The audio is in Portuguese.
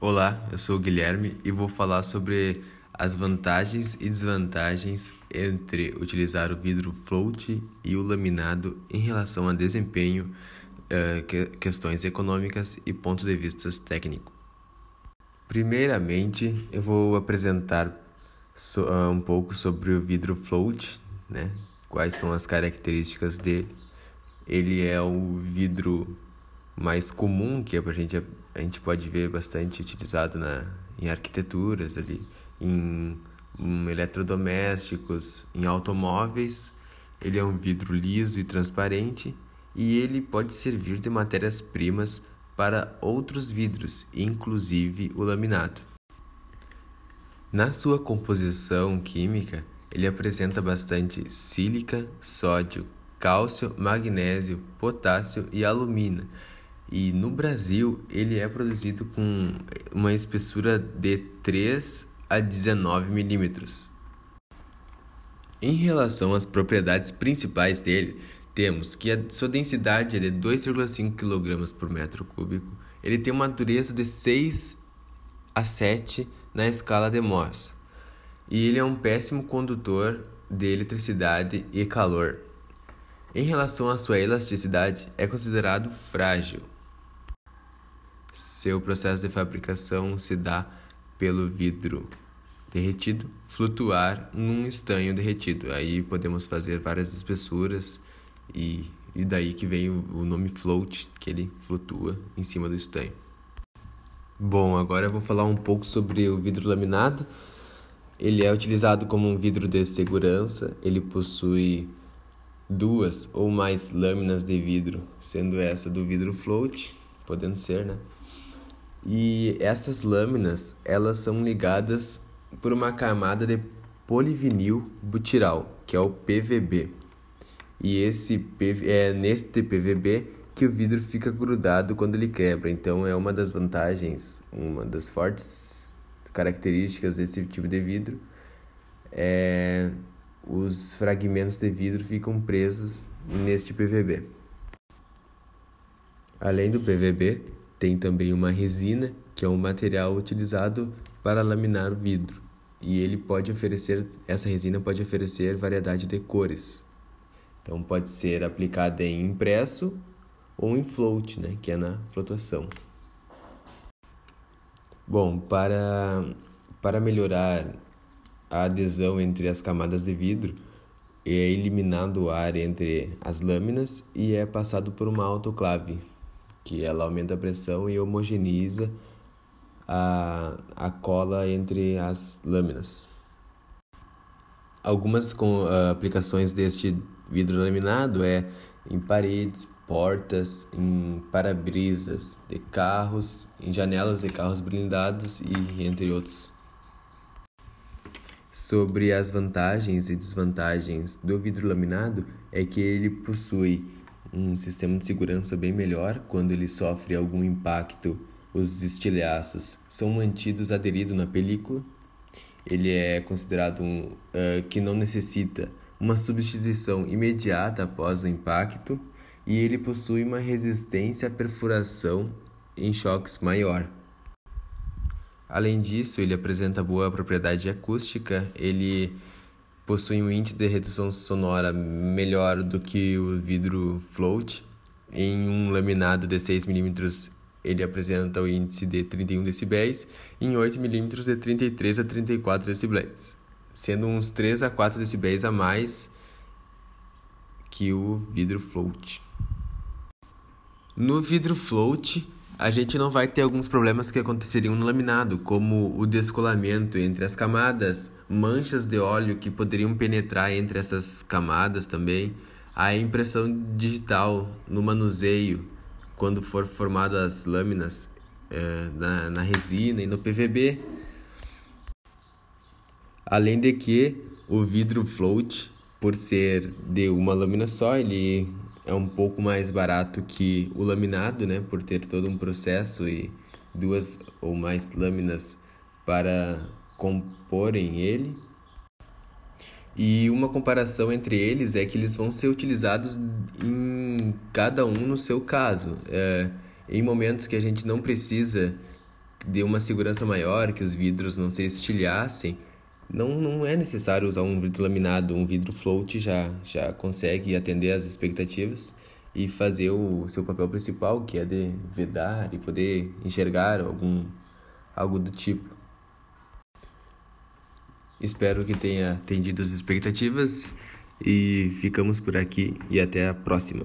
Olá, eu sou o Guilherme e vou falar sobre as vantagens e desvantagens entre utilizar o vidro float e o laminado em relação a desempenho, uh, questões econômicas e pontos de vista técnico. Primeiramente, eu vou apresentar uh, um pouco sobre o vidro float, né? Quais são as características dele. Ele é o vidro mais comum que a gente, a gente pode ver bastante utilizado na, em arquiteturas ali, em, em eletrodomésticos, em automóveis. Ele é um vidro liso e transparente e ele pode servir de matérias-primas para outros vidros, inclusive o laminado. Na sua composição química, ele apresenta bastante sílica, sódio, cálcio, magnésio, potássio e alumina, e no Brasil, ele é produzido com uma espessura de 3 a 19 milímetros. Em relação às propriedades principais dele, temos que a sua densidade é de 2,5 kg por metro cúbico. Ele tem uma dureza de 6 a 7 na escala de Mohs. E ele é um péssimo condutor de eletricidade e calor. Em relação à sua elasticidade, é considerado frágil. Seu processo de fabricação se dá pelo vidro derretido flutuar num estanho derretido. Aí podemos fazer várias espessuras e, e daí que vem o, o nome float, que ele flutua em cima do estanho. Bom, agora eu vou falar um pouco sobre o vidro laminado. Ele é utilizado como um vidro de segurança. Ele possui duas ou mais lâminas de vidro, sendo essa do vidro float, podendo ser, né? E essas lâminas, elas são ligadas por uma camada de polivinil butiral, que é o PVB. E esse PV, é neste PVB que o vidro fica grudado quando ele quebra. Então é uma das vantagens, uma das fortes características desse tipo de vidro é os fragmentos de vidro ficam presos neste PVB. Além do PVB, tem também uma resina, que é um material utilizado para laminar o vidro, e ele pode oferecer, essa resina pode oferecer variedade de cores. Então pode ser aplicada em impresso ou em float, né, que é na flutuação. Bom, para para melhorar a adesão entre as camadas de vidro, é eliminado o ar entre as lâminas e é passado por uma autoclave, que ela aumenta a pressão e homogeneiza a, a cola entre as lâminas. Algumas com, uh, aplicações deste vidro laminado é em paredes, portas, em para-brisas de carros, em janelas de carros blindados e entre outros. Sobre as vantagens e desvantagens do vidro laminado é que ele possui um sistema de segurança bem melhor quando ele sofre algum impacto. Os estilhaços são mantidos aderidos na película. Ele é considerado um uh, que não necessita uma substituição imediata após o impacto e ele possui uma resistência à perfuração em choques maior. Além disso, ele apresenta boa propriedade acústica, ele possui um índice de redução sonora melhor do que o vidro float. Em um laminado de 6 mm, ele apresenta o índice de 31 dB, em 8 mm de 33 a 34 dB, sendo uns 3 a 4 dB a mais que o vidro float. No vidro float, a gente não vai ter alguns problemas que aconteceriam no laminado, como o descolamento entre as camadas, manchas de óleo que poderiam penetrar entre essas camadas também, a impressão digital no manuseio, quando for formado as lâminas é, na, na resina e no PVB. Além de que o vidro float, por ser de uma lâmina só, ele é um pouco mais barato que o laminado, né, por ter todo um processo e duas ou mais lâminas para comporem ele. E uma comparação entre eles é que eles vão ser utilizados em cada um no seu caso. É, em momentos que a gente não precisa dê uma segurança maior, que os vidros não se estilhassem, não, não é necessário usar um vidro laminado, um vidro float já, já consegue atender às expectativas e fazer o seu papel principal, que é de vedar e poder enxergar algum algo do tipo. Espero que tenha atendido as expectativas e ficamos por aqui e até a próxima.